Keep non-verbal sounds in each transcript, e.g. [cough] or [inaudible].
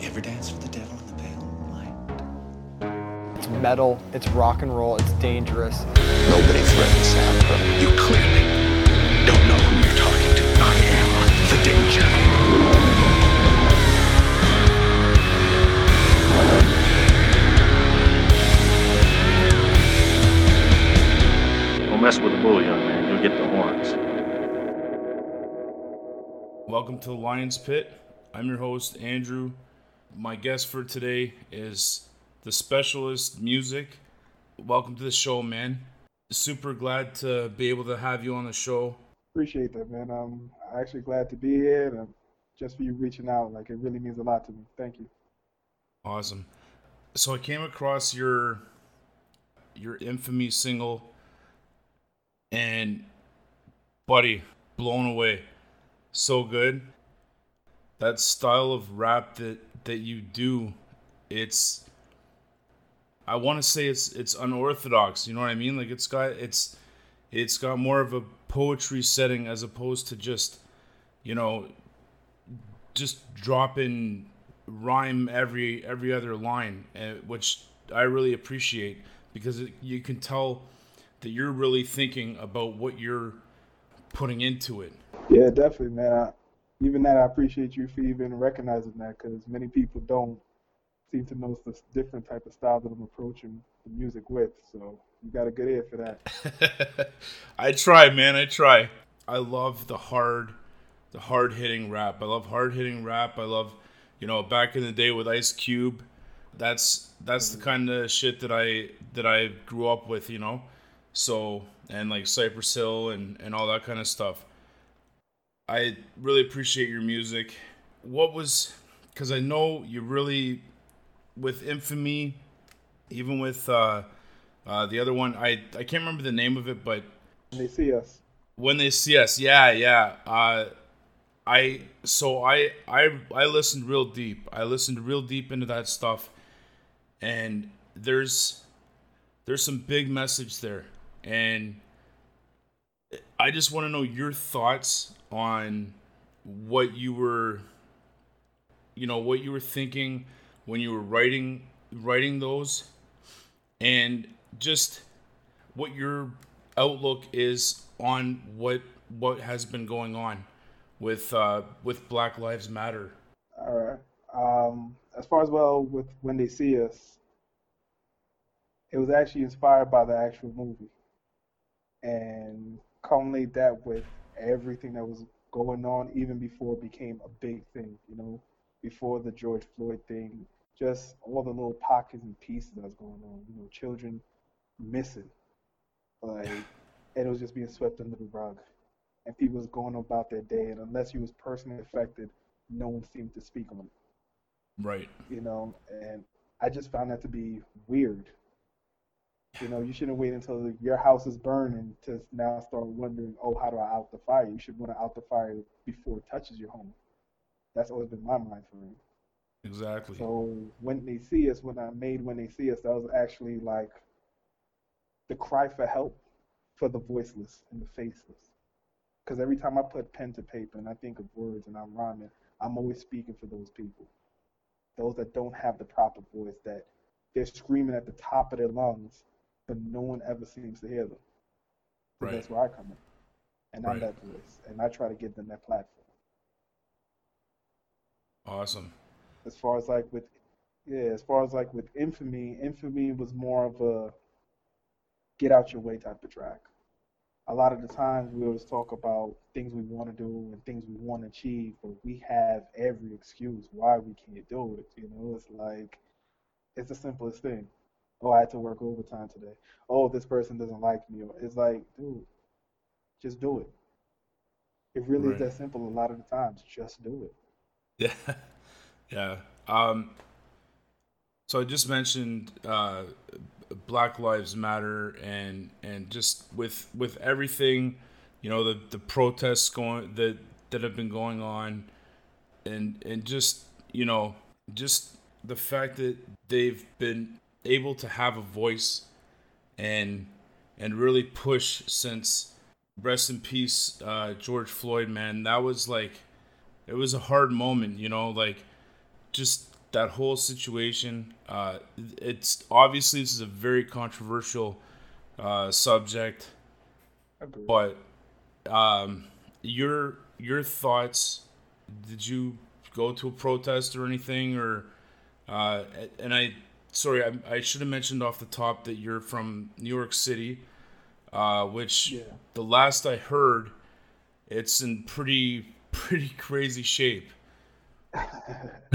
You ever dance with the devil in the pale moonlight? It's metal, it's rock and roll, it's dangerous. Nobody threatens Santa. You clearly don't know who you're talking to. I am the danger. Don't mess with the bull, young man. You'll get the horns. Welcome to the Lions Pit. I'm your host, Andrew. My guest for today is the Specialist Musik. Welcome to the show, man. Super glad to be able to have you on the show. Appreciate that, man. I'm actually glad to be here, and just for you reaching out, like it really means a lot to me. Thank you. Awesome. So I came across your your infamy single and buddy, blown away. So good. That style of rap that that you do, it's I want to say it's it's unorthodox, you know what I mean? Like it's got it's it's got more of a poetry setting as opposed to just you know just dropping rhyme every every other line, uh, which I really appreciate because it, you can tell that you're really thinking about what you're putting into it. Yeah, definitely, man. Even that, I appreciate you for even recognizing that, because many people don't seem to know the different type of style that I'm approaching the music with. So you got a good ear for that. [laughs] I try, man. I try. I love the hard, the hard hitting rap. I love hard hitting rap. I love, you know, back in the day with Ice Cube. That's that's the kind of shit that I that I grew up with. You know, so and like Cypress Hill and and all that kind of stuff. I really appreciate your music. What was because I know you really with Infamy, even with uh, uh, the other one. I I can't remember the name of it, but When they see us, when they see us, yeah, yeah. Uh, I so I I I listened real deep. I listened real deep into that stuff, and there's there's some big message there, and I just want to know your thoughts on what you were, you know, what you were thinking when you were writing writing those, and just what your outlook is on what what has been going on with uh, with Black Lives Matter. all right. Um, as far as well with when they see us, it was actually inspired by the actual movie, and culminate that with everything that was going on even before it became a big thing. You know, before the George Floyd thing, just all the little pockets and pieces that was going on. You know, children missing, like, and it was just being swept under the rug, and people was going about their day, and unless you was personally affected, no one seemed to speak on it Right. you know, and I just found that to be weird. You know, you shouldn't wait until your house is burning to now start wondering, oh, how do I out the fire? You should want to out the fire before it touches your home. That's always been my mind for me. Exactly. So when they see us, when I made when they see us, that was actually like the cry for help for the voiceless and the faceless. Because every time I put pen to paper and I think of words and I'm rhyming, I'm always speaking for those people those that don't have the proper voice, that they're screaming at the top of their lungs, but no one ever seems to hear them. So Right. That's where I come in. And I'm that voice. And I try to give them that platform. awesome. As far as like with yeah, as far as like with infamy, infamy was more of a get out your way type of track. A lot of the times we always talk about things we want to do and things we want to achieve, but we have every excuse why we can't do it. You know, it's like it's the simplest thing. Oh, I had to work overtime today. Oh, this person doesn't like me. It's like, dude, just do it. It really Right. is that simple. A lot of the times, just do it. [laughs] Yeah. yeah. Um, so I just mentioned uh, Black Lives Matter and and just with with everything, you know, the the protests going that that have been going on, and and just you know just the fact that they've been able to have a voice and and really push since rest in peace uh, George Floyd man that was like it was a hard moment, you know, like just that whole situation. Uh, it's obviously this is a very controversial uh, subject, but um, your your thoughts. Did you go to a protest or anything, or uh, and I sorry I, I should have mentioned off the top that you're from New York City, uh, which Yeah. the last I heard, it's in pretty [laughs] pretty crazy shape. [laughs]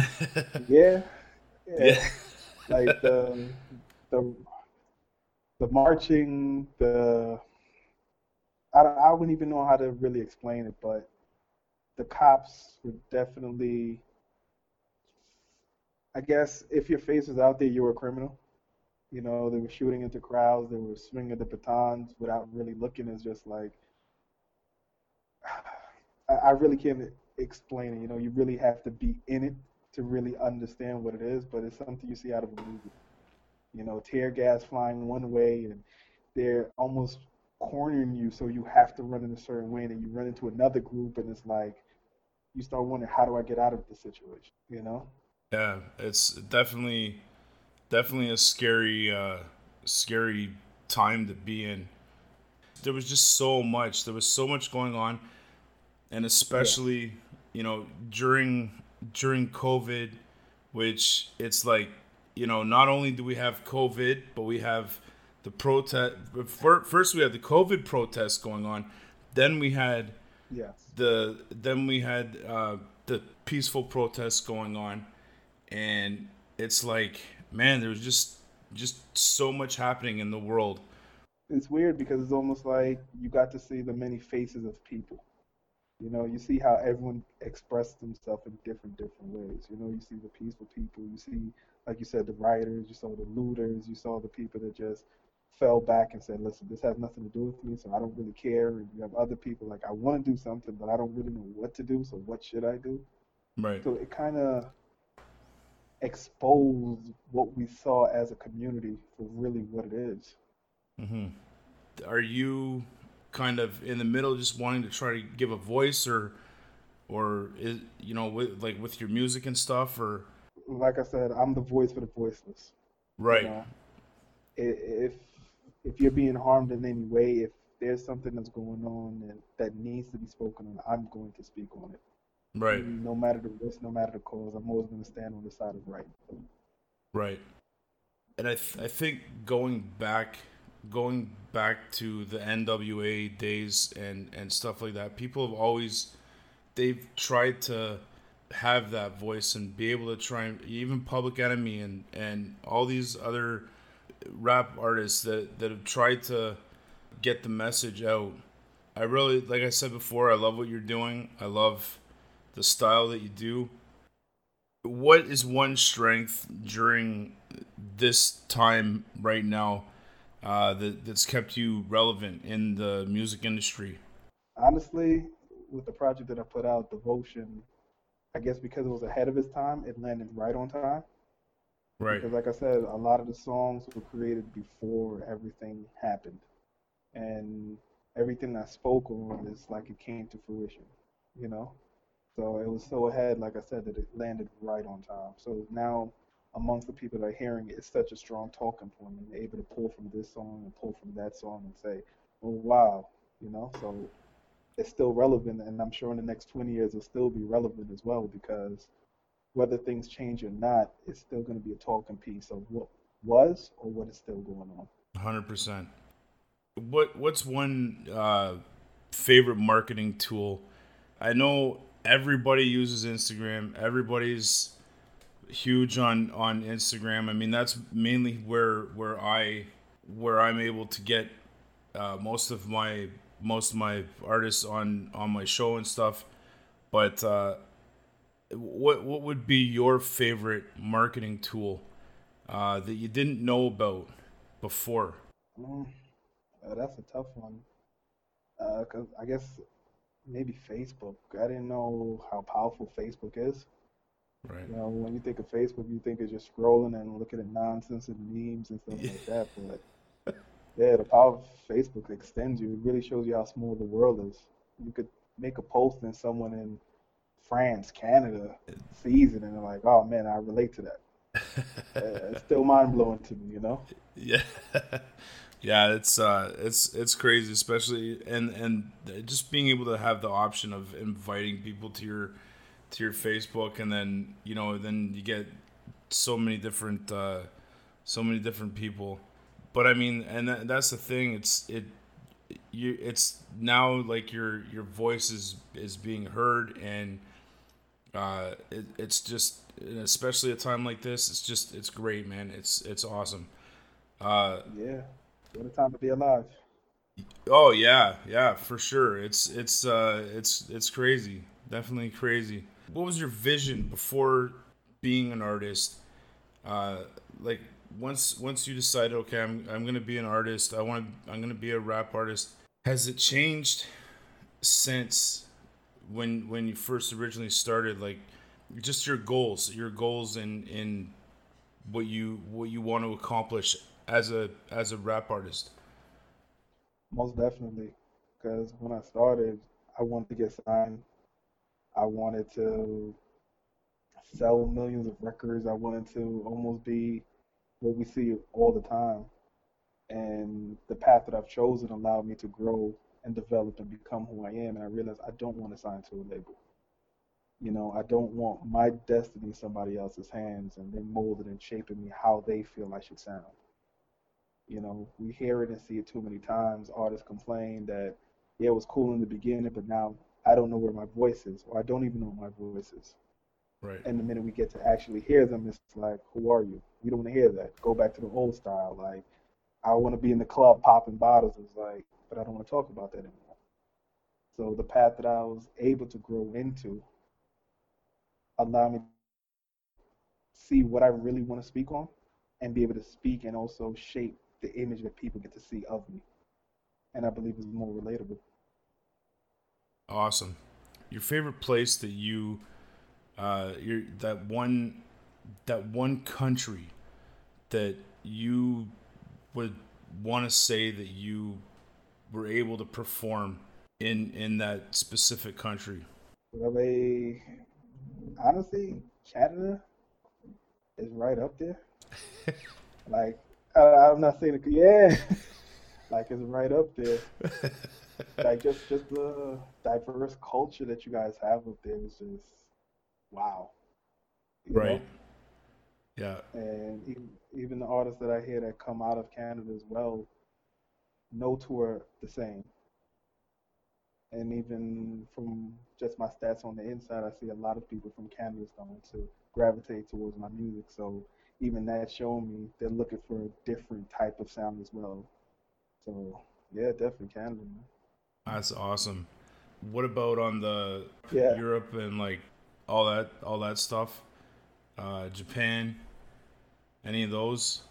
Yeah, yeah. Yeah. like the the the marching, the I I wouldn't even know how to really explain it, but the cops were definitely. I guess if your face was out there, you were a criminal. You know, they were shooting into crowds, they were swinging the batons without really looking. It's just like [sighs] I, I really can't explain it. You know, you really have to be in it to really understand what it is, but it's something you see out of a movie. You know, tear gas flying one way, and they're almost cornering you, so you have to run in a certain way, and then you run into another group, and it's like you start wondering, how do I get out of this situation? You know? Yeah, it's definitely definitely a scary uh scary time to be in. There was just so much. There was so much going on and especially, you know, during during COVID, which it's like, you know, not only do we have COVID, but we have the protest first we had the COVID protests going on, then we had Yes. the then we had uh, the peaceful protests going on, and it's like, man, there was just just so much happening in the world. It's weird because it's almost like you got to see the many faces of people. You know, you see how everyone expressed themselves in different different ways. You know, you see the peaceful people, you see, like you said, the rioters, you saw the looters, you saw the people that just fell back and said, "Listen, this has nothing to do with me, so I don't really care." And you have other people like, "I want to do something, but I don't really know what to do, so what should I do?" Right. So it kind of exposed what we saw as a community for really what it is. hmm Are you kind of in the middle, just wanting to try to give a voice, or, or is you know, with like with your music and stuff, or Like I said, I'm the voice for the voiceless. you right? know. If if you're being harmed in any way, if there's something that's going on and that needs to be spoken on, I'm going to speak on it. Right. No matter the risk, no matter the cause, I'm always going to stand on the side of right. Right. And I th- I think going back going back to the NWA days and and stuff like that, people have always they've tried to have that voice and be able to try and even Public Enemy and and all these other rap artists that that have tried to get the message out. I really like I said before, I love what you're doing. I love the style that you do what is one strength during this time right now uh, that, that's kept you relevant in the music industry? Honestly, with the project that I put out, Devotion, I guess because it was ahead of its time, it landed right on time. Right. Because, like I said, a lot of the songs were created before everything happened, and everything I spoke on is like it came to fruition, you know. So it was so ahead, like I said, that it landed right on time. So now, amongst the people that are hearing it, it's such a strong talking point, and they're able to pull from this song and pull from that song and say, "Oh wow," you know. So it's still relevant, and I'm sure in the next 20 years it'll still be relevant as well because whether things change or not, it's still going to be a talking piece of what was or what is still going on. Hundred percent. What What's one uh, favorite marketing tool? I know everybody uses Instagram. Everybody's huge on on Instagram. I mean, that's mainly where where I where I'm able to get uh, most of my most of my artists on on my show and stuff. But uh, what what would be your favorite marketing tool uh, that you didn't know about before? Mm, uh, that's a tough one. Uh 'cause I guess maybe Facebook. I didn't know how powerful Facebook is. Right. You know, when you think of Facebook, you think of just scrolling and looking at nonsense and memes and stuff like that. But yeah, the power of Facebook extends you. It really shows you how small the world is. You could make a post and someone in France, Canada sees it and they're like, "Oh man, I relate to that." [laughs] Uh, it's still mind blowing to me, you know. Yeah, [laughs] yeah, it's uh, it's it's crazy, especially and and just being able to have the option of inviting people to your to your Facebook, and then you know, then you get so many different uh, so many different people. But I mean, and that, that's the thing. It's it you. It's now like your your voice is is being heard, and uh, it, it's just especially a time like this. It's just it's great, man. It's it's awesome. Uh, Yeah, what a time to be alive. oh yeah, yeah, for sure. It's it's uh, it's it's crazy. Definitely crazy. What was your vision before being an artist? Uh, like once once you decided, okay, I'm I'm gonna be an artist. I want to. I'm gonna be a rap artist. Has it changed since when when you first originally started? Like just your goals, your goals in in what you what you want to accomplish as a as a rap artist. Most definitely, because when I started, I wanted to get signed. I wanted to sell millions of records. I wanted to almost be what we see all the time. And the path that I've chosen allowed me to grow and develop and become who I am. And I realized I don't want to sign to a label. You know, I don't want my destiny in somebody else's hands and they molding and shaping me how they feel I should sound. You know, we hear it and see it too many times. Artists complain that, yeah, it was cool in the beginning, but now I don't know where my voice is, or I don't even know what my voice is. Right. And the minute we get to actually hear them, it's like, who are you? We don't want to hear that. Go back to the old style. Like, I want to be in the club popping bottles. It's like, but I don't want to talk about that anymore. So the path that I was able to grow into allowed me to see what I really want to speak on and be able to speak and also shape the image that people get to see of me. And I believe is more relatable. Awesome. Your favorite place that you, uh, your that one, that one country, that you would want to say that you were able to perform in in that specific country. Well, they honestly, Canada is right up there. [laughs] like, I, I'm not saying it, yeah, [laughs] like it's right up there. [laughs] like just just the diverse culture that you guys have up there is just wow. You know? Right. Yeah. And even, even the artists that I hear that come out of Canada as well, no tour the same. And even from just my stats on the inside, I see a lot of people from Canada starting to gravitate towards my music. So even that showing me they're looking for a different type of sound as well. So yeah, definitely Canada. Man. That's awesome. What about on the Yeah. Europe and like all that all that stuff? Uh, Japan. Any of those?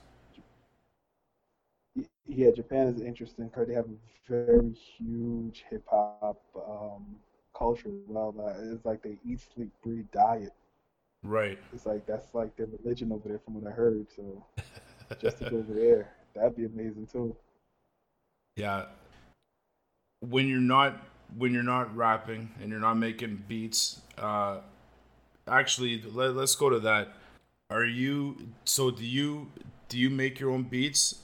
Yeah, Japan is interesting because they have a very huge hip hop um, culture as well. It's like they eat, sleep, breathe, diet. Right. It's like that's like their religion over there, from what I heard. So [laughs] just to go over there, that'd be amazing too. Yeah. When you're not when you're not rapping and you're not making beats, uh actually let, let's go to that. Are you so do you do you make your own beats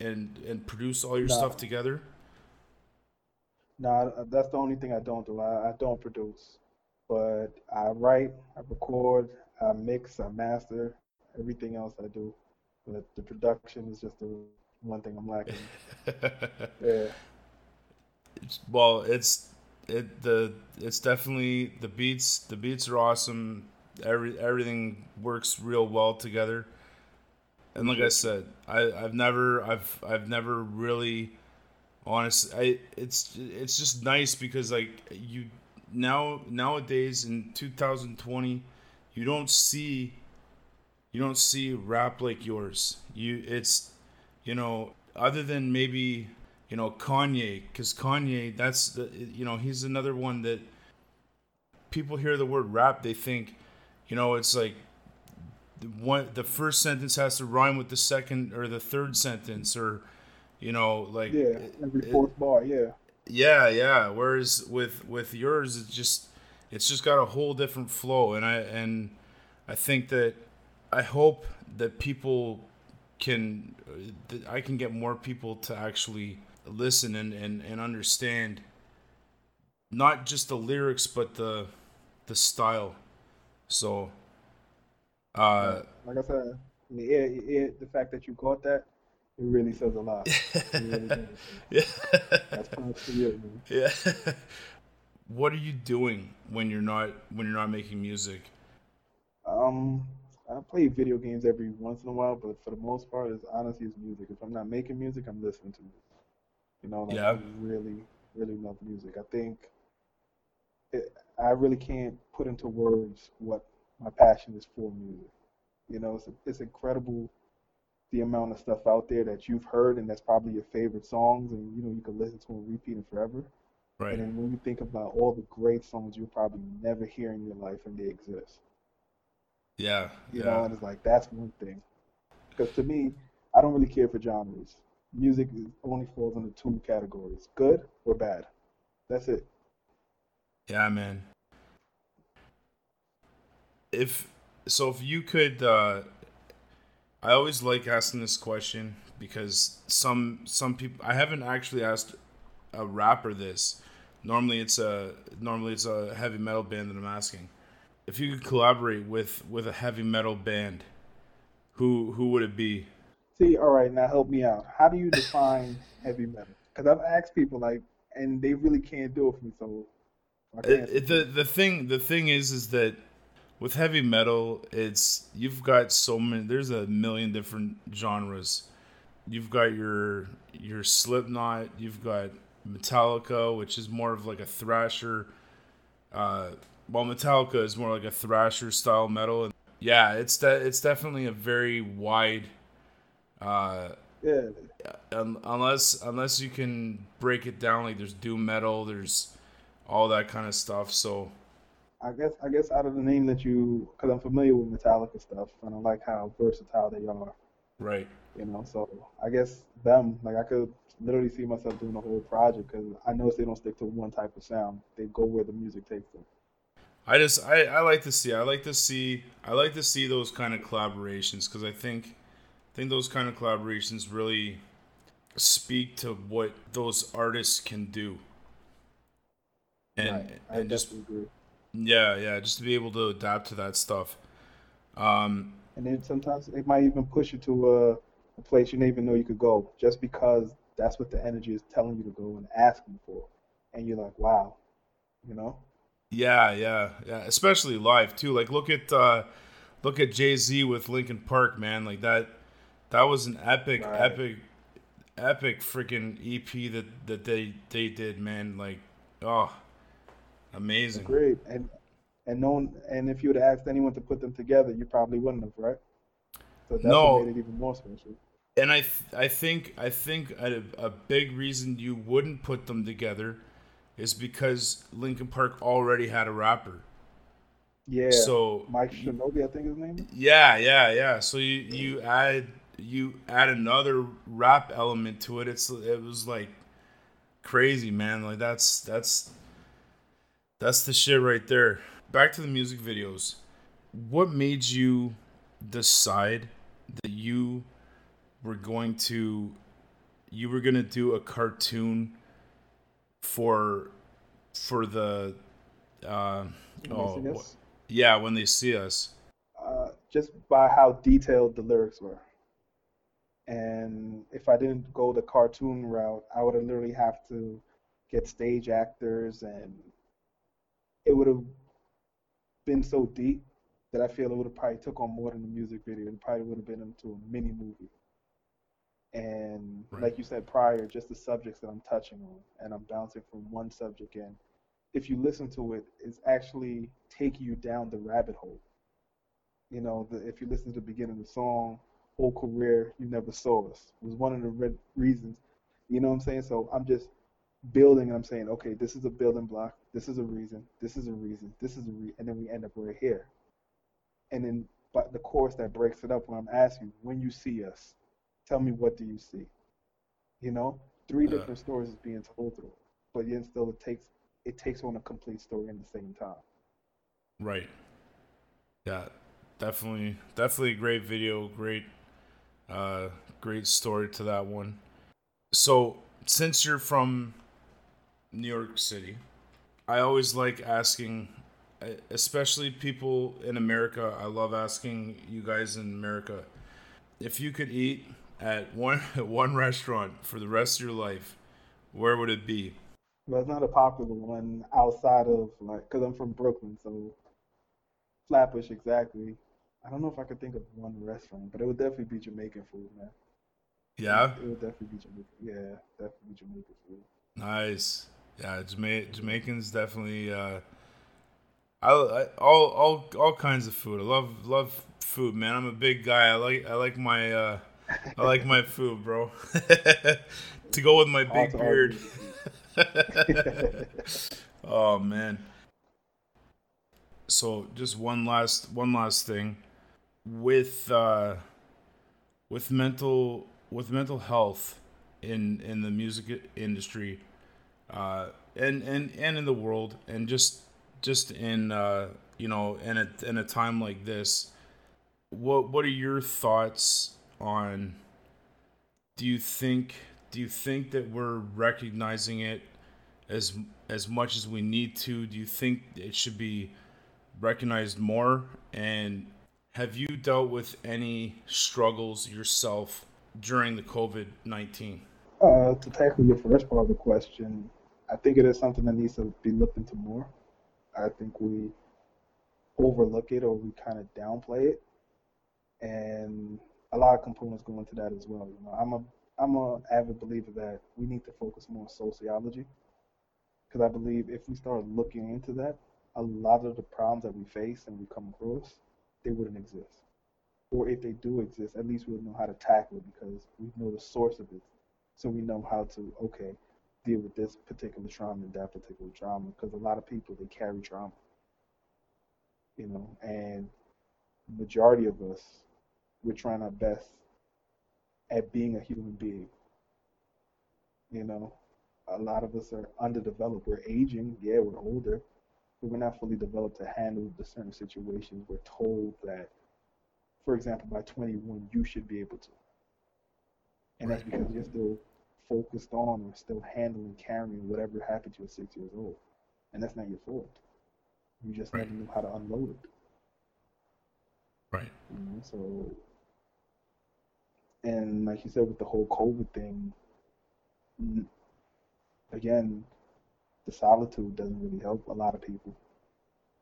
and and produce all your stuff together? No, that's the only thing I don't do. I, I don't produce, but I write, I record, I mix, I master. Everything else I do, but the production is just the one thing I'm lacking. [laughs] Yeah. It's- well, it's it the it's definitely the beats the beats are awesome. Every everything works real well together. And like I said, I I've never I've I've never really honest I it's it's just nice because like you now nowadays in 2020 you don't see you don't see rap like yours. You it's you know other than maybe you know Kanye because Kanye that's the you know he's another one that people hear the word rap they think you know it's like the one the first sentence has to rhyme with the second or the third sentence or you know like Yeah, every it- fourth bar, yeah. Yeah, yeah. Whereas with with yours, it's just it's just got a whole different flow, and I and I think that I hope that people can that I can get more people to actually listen and, and, and understand not just the lyrics but the the style. So uh like I said, it, the fact that you caught that, it really says a lot. It really [laughs] yeah. That's props to you, man. yeah. [laughs] what are you doing when you're not when you're not making music? Um, I play video games every once in a while, but for the most part, it's honestly it's music. If I'm not making music, I'm listening to music. You know, like Yeah. I really, really love music. I think it, I really can't put into words what my passion is for music. You know, it's it's incredible the amount of stuff out there that you've heard and that's probably your favorite songs, and you know you can listen to them repeat it forever. Right. And then when you think about all the great songs you'll probably never hear in your life and they exist. Yeah. You yeah. know, and it's like that's one thing. Because to me, I don't really care for genres. Music only falls into two categories: good or bad. That's it. Yeah, man. If so, if you could, uh, I always like asking this question because some some people I haven't actually asked a rapper this. Normally, it's a normally it's a heavy metal band that I'm asking. If you could collaborate with with a heavy metal band, who who would it be? See, all right, now help me out. How do you define [laughs] heavy metal? Because I've asked people like, and they really can't do it for me. So I uh, can't. It, it- the the thing the thing is is that with heavy metal, it's you've got so many. There's a million different genres. You've got your your Slipknot. You've got Metallica, which is more of like a thrasher. Uh, well, Metallica is more like a thrasher style metal. And yeah, it's de- it's definitely a very wide. Uh, yeah, un- unless unless you can break it down, like there's doom metal, there's all that kind of stuff. So. I guess I guess out of the name that you, because I'm familiar with Metallica stuff, and I like how versatile they are. Right. You know, so I guess them, like I could literally see myself doing a whole project because I notice they don't stick to one type of sound. They go where the music takes them. I just I, I like to see I like to see I like to see those kind of collaborations because I think I think those kind of collaborations really speak to what those artists can do. And Right. I and just agree. Yeah yeah just to be able to adapt to that stuff. Um, And then sometimes it might even push you to a, a place you didn't even know you could go, just because that's what the energy is telling you to go and asking for, and you're like, wow, you know. Yeah, yeah, yeah. Especially live too. Like look at uh look at Jay Z with Linkin Park, man. Like that that was an epic, Right. epic, epic freaking EP that that they they did, man. Like oh, amazing. Great. And and no one, and if you would have asked anyone to put them together, you probably wouldn't have, right? So that's No. made it even more special. And I th- I think I think a, a big reason you wouldn't put them together is because Linkin Park already had a rapper. Yeah. So Mike Shinobi, I think his name. is? Yeah, yeah, yeah. So you you add you add another rap element to it. It's it was like crazy, man. Like that's that's that's the shit right there. Back to the music videos. What made you decide that you were going to you were going to do a cartoon for for the uh oh see wh- us? yeah, when they see us. uh, just by how detailed the lyrics were. And if I didn't go the cartoon route, I would have literally have to get stage actors, and it would have been so deep that I feel it would have probably took on more than a music video. It probably would have been into a mini movie. And Right. like you said prior, just the subjects that I'm touching on, and I'm bouncing from one subject in. If you listen to it, it's actually taking you down the rabbit hole. You know, the, if you listen to the beginning of the song, "Whole career you never saw us" was one of the re- reasons. You know what I'm saying? So I'm just building, and I'm saying, okay, this is a building block. This is a reason. This is a reason. This is a re, and then we end up right here. And then, but the chorus that breaks it up when I'm asking, when you see us, tell me what do you see? You know, three different stories is being told through, but yet still it takes it takes on a complete story in the same time. Right. Yeah, definitely, definitely a great video. Great, uh, great story to that one. So, since you're from New York City, I always like asking, especially people in America. I love asking you guys in America if you could eat at one at [laughs] one restaurant for the rest of your life, where would it be? But it's not a popular one outside of like, cause I'm from Brooklyn, so Flatbush exactly. I don't know if I could think of one restaurant, but it would definitely be Jamaican food, man. Yeah. It would definitely be Jamaican. Yeah, definitely Jamaican food. Nice. Yeah, Jama- Jamaicans definitely. Uh, I, I all all all kinds of food. I love love food, man. I'm a big guy. I like I like my uh, I like my food, bro. [laughs] to go with my big Also, beard. [laughs] [laughs] oh man. So just one last one last thing with uh, with mental with mental health in in the music industry uh, and and and in the world and just just in uh, you know in a in a time like this what what are your thoughts on do you think do you think that we're recognizing it as as much as we need to? Do you think it should be recognized more? And have you dealt with any struggles yourself during the covid-19 Uh, to tackle your first part of the question, I think it is something that needs to be looked into more. I think we overlook it or we kind of downplay it, and a lot of components go into that as well. You know, I'm a I'm a avid believer that we need to focus more on sociology because I believe if we start looking into that, a lot of the problems that we face and we come across, they wouldn't exist. Or if they do exist, at least we'll know how to tackle it because we know the source of it so we know how to okay deal with this particular trauma and that particular trauma because a lot of people they carry trauma you know and majority of us we're trying our best at being a human being you know. A lot of us are underdeveloped we're aging yeah we're older but we're not fully developed to handle the certain situations. We're told that for example by 21 you should be able to. And that's because you're still focused on or still handling, carrying whatever happened to you at six years old. And that's not your fault. You just Right. never knew how to unload it. right You know, so and like you said with the whole COVID thing, again, the solitude doesn't really help a lot of people.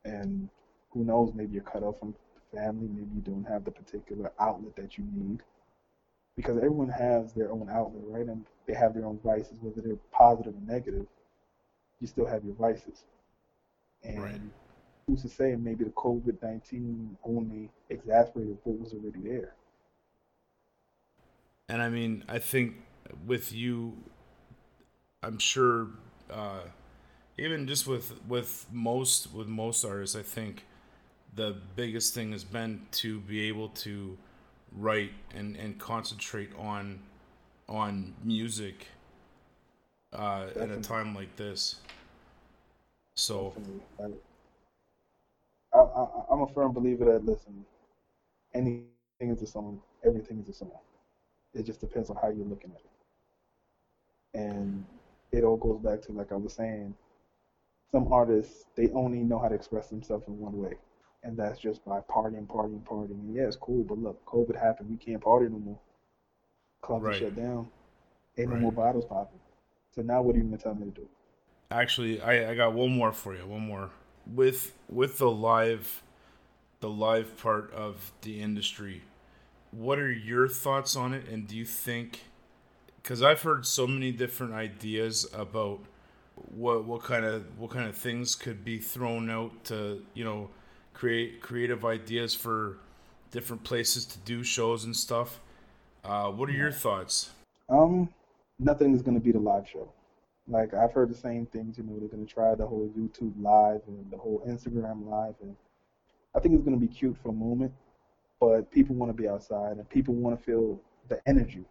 And who knows, maybe you're cut off from family, maybe you don't have the particular outlet that you need. Because everyone has their own outlet, right? And they have their own vices, whether they're positive or negative, you still have your vices. And Right. who's to say maybe the COVID 19 only exacerbated what was already there? And I mean, I think with you, I'm sure, uh, even just with with most with most artists, I think the biggest thing has been to be able to write and and concentrate on on music uh, at a time like this. So Like, I, I, I'm a firm believer that listen, anything is a song, everything is a song. It just depends on how you're looking at it. And it all goes back to like I was saying, some artists they only know how to express themselves in one way, and that's just by partying, partying, partying. And yeah, it's cool, but look, COVID happened, we can't party no more. Clubs Right. shut down, ain't no more bottles popping. So now what are you gonna tell me to do? actually I, I got one more for you one more with with the live the live part of the industry what are your thoughts on it and do you think because i've heard so many different ideas about what what kind of what kind of things could be thrown out to you know create creative ideas for different places to do shows and stuff uh, what are your thoughts Um, nothing is gonna beat a live show. Like I've heard the same things. You know, they're gonna try the whole YouTube live and the whole Instagram live, and I think it's gonna be cute for a moment. But people want to be outside, and people want to feel the energy,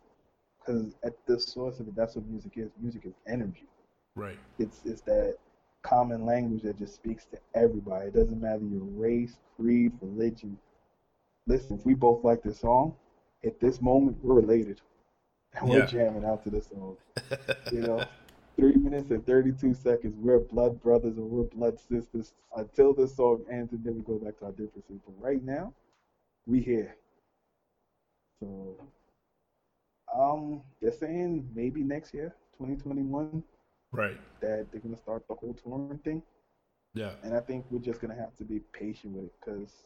because at the source of it, that's what music is. Music is energy. right It's it's that common language that just speaks to everybody. It doesn't matter your race, creed, religion. Listen, if we both like this song, at this moment we're related. [laughs] And we're Yeah. jamming out to this song. [laughs] You know? Three minutes and thirty-two seconds. We're blood brothers or we're blood sisters until this song ends, and then we go back to our differences. But right now, we here. So, um, they're saying maybe next year, 2021, Right. that they're gonna start the whole touring thing. Yeah. And I think we're just gonna have to be patient with it because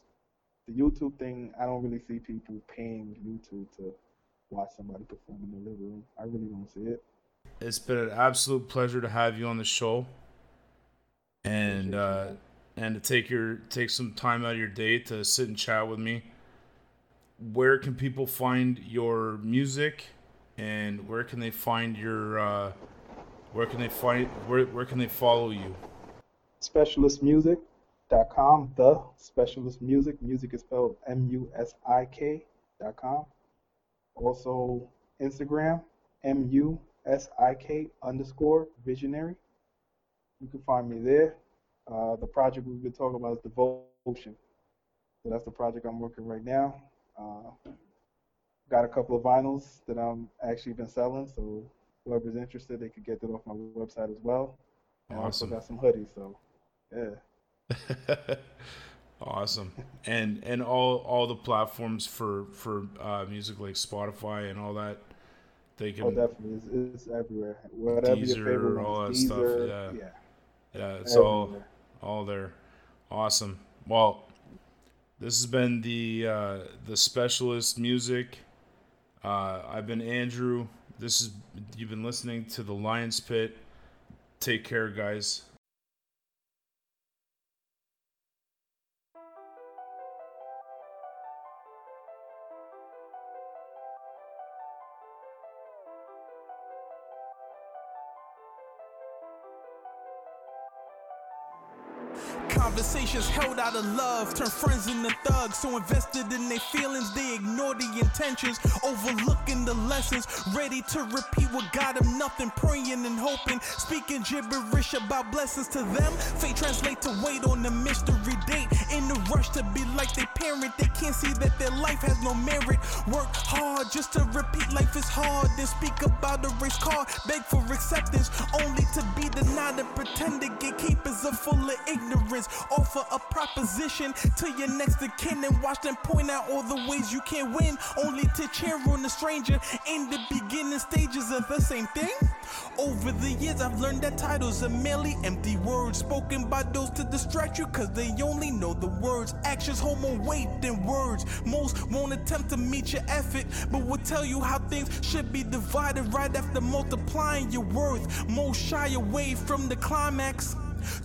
the YouTube thing, I don't really see people paying YouTube to watch somebody perform in the living room. I really don't see it. It's been an absolute pleasure to have you on the show, and uh, and to take your take some time out of your day to sit and chat with me. Where can people find your music, and where can they find your uh, where can they find where where can they follow you? Specialistmusik.com, the Specialist Musik. Music is spelled M U S I K dot com. Also Instagram, M U S I K underscore visionary. You can find me there. Uh, the project we've been talking about is Devotion. So that's the project I'm working right now. Uh, got a couple of vinyls that I'm actually been selling, so whoever's interested, they could get that off my website as well. And I also got some hoodies, so yeah. [laughs] awesome. And and all all the platforms for for uh, music like Spotify and all that. They can Oh, definitely, it's, it's everywhere. Whatever Deezer, your favorite all that stuff, yeah. yeah, yeah, it's all everywhere. all there. Awesome. Well, this has been the uh, the Specialist Musik. Uh, I've been Andrew. This is you've been listening to the Lions Pit. Take care, guys. Of love turn friends into thugs. So invested in their feelings, they ignore the intentions, overlooking the lessons. Ready to repeat what got them nothing, praying and hoping. Speaking gibberish about blessings to them. Fate translate to wait on the mystery date. In the rush to be like their parent, they can't see that their life has no merit. Work hard just to repeat life is hard. Then speak about a race car, beg for acceptance, only to be denied and pretend to gatekeepers are full of ignorance. Offer a proposition to your next of kin and watch them point out all the ways you can't win, only to cheer on the stranger in the beginning stages of the same thing. Over the years, I've learned that titles are merely empty words spoken by those to distract you, cause they only know the words. Actions hold more weight than words. Most won't attempt to meet your effort, but will tell you how things should be divided right after multiplying your worth. Most shy away from the climax.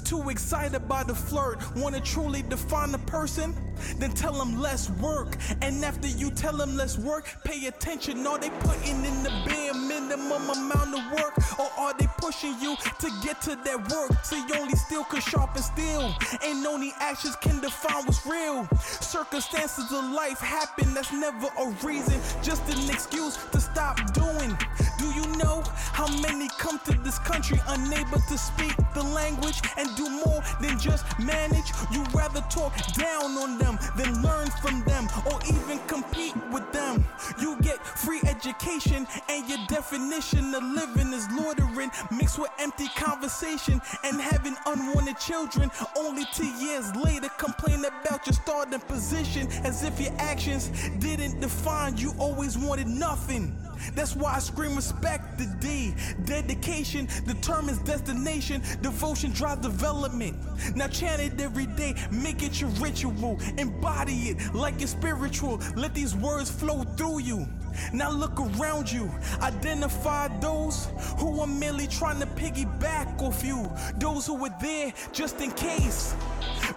Too excited by the flirt, wanna truly define a person? Then tell them less work. And after you tell them less work, pay attention. Are they putting in the bare minimum amount of work? Or are they pushing you to get to that work? See, only steel can sharpen steel. And only actions can define what's real. Circumstances of life happen, that's never a reason, just an excuse to stop doing. Do you know how many come to this country unable to speak the language and do more than just manage? You rather talk down on them than learn from them or even compete with them. You get free education and your definition of living is loitering mixed with empty conversation and having unwanted children. Only two years later, complain about your starting position as if your actions didn't define you. Always wanted nothing. That's why I scream respect the D. Dedication determines destination. Devotion drives development. Now chant it every day. Make it your ritual. Embody it like it's spiritual. Let these words flow through you. Now look around you. Identify those who are merely trying to piggyback off you. Those who were there just in case.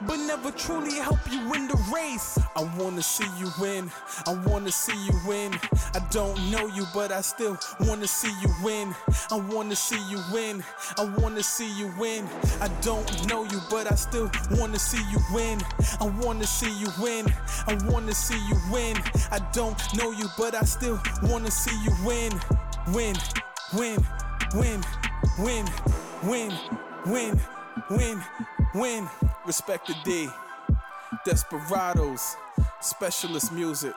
But never truly help you win the race. I wanna see you win. I wanna see you win. I don't know you, but I still wanna see you win. I wanna see you win. I wanna see you win. I don't know you, but I still wanna see you win. I wanna see you win. I wanna see you win. I don't know you, but I still wanna see you win. Win, win, win, win, win, win, win, win. Respect the D. Desperados, Specialist Musik.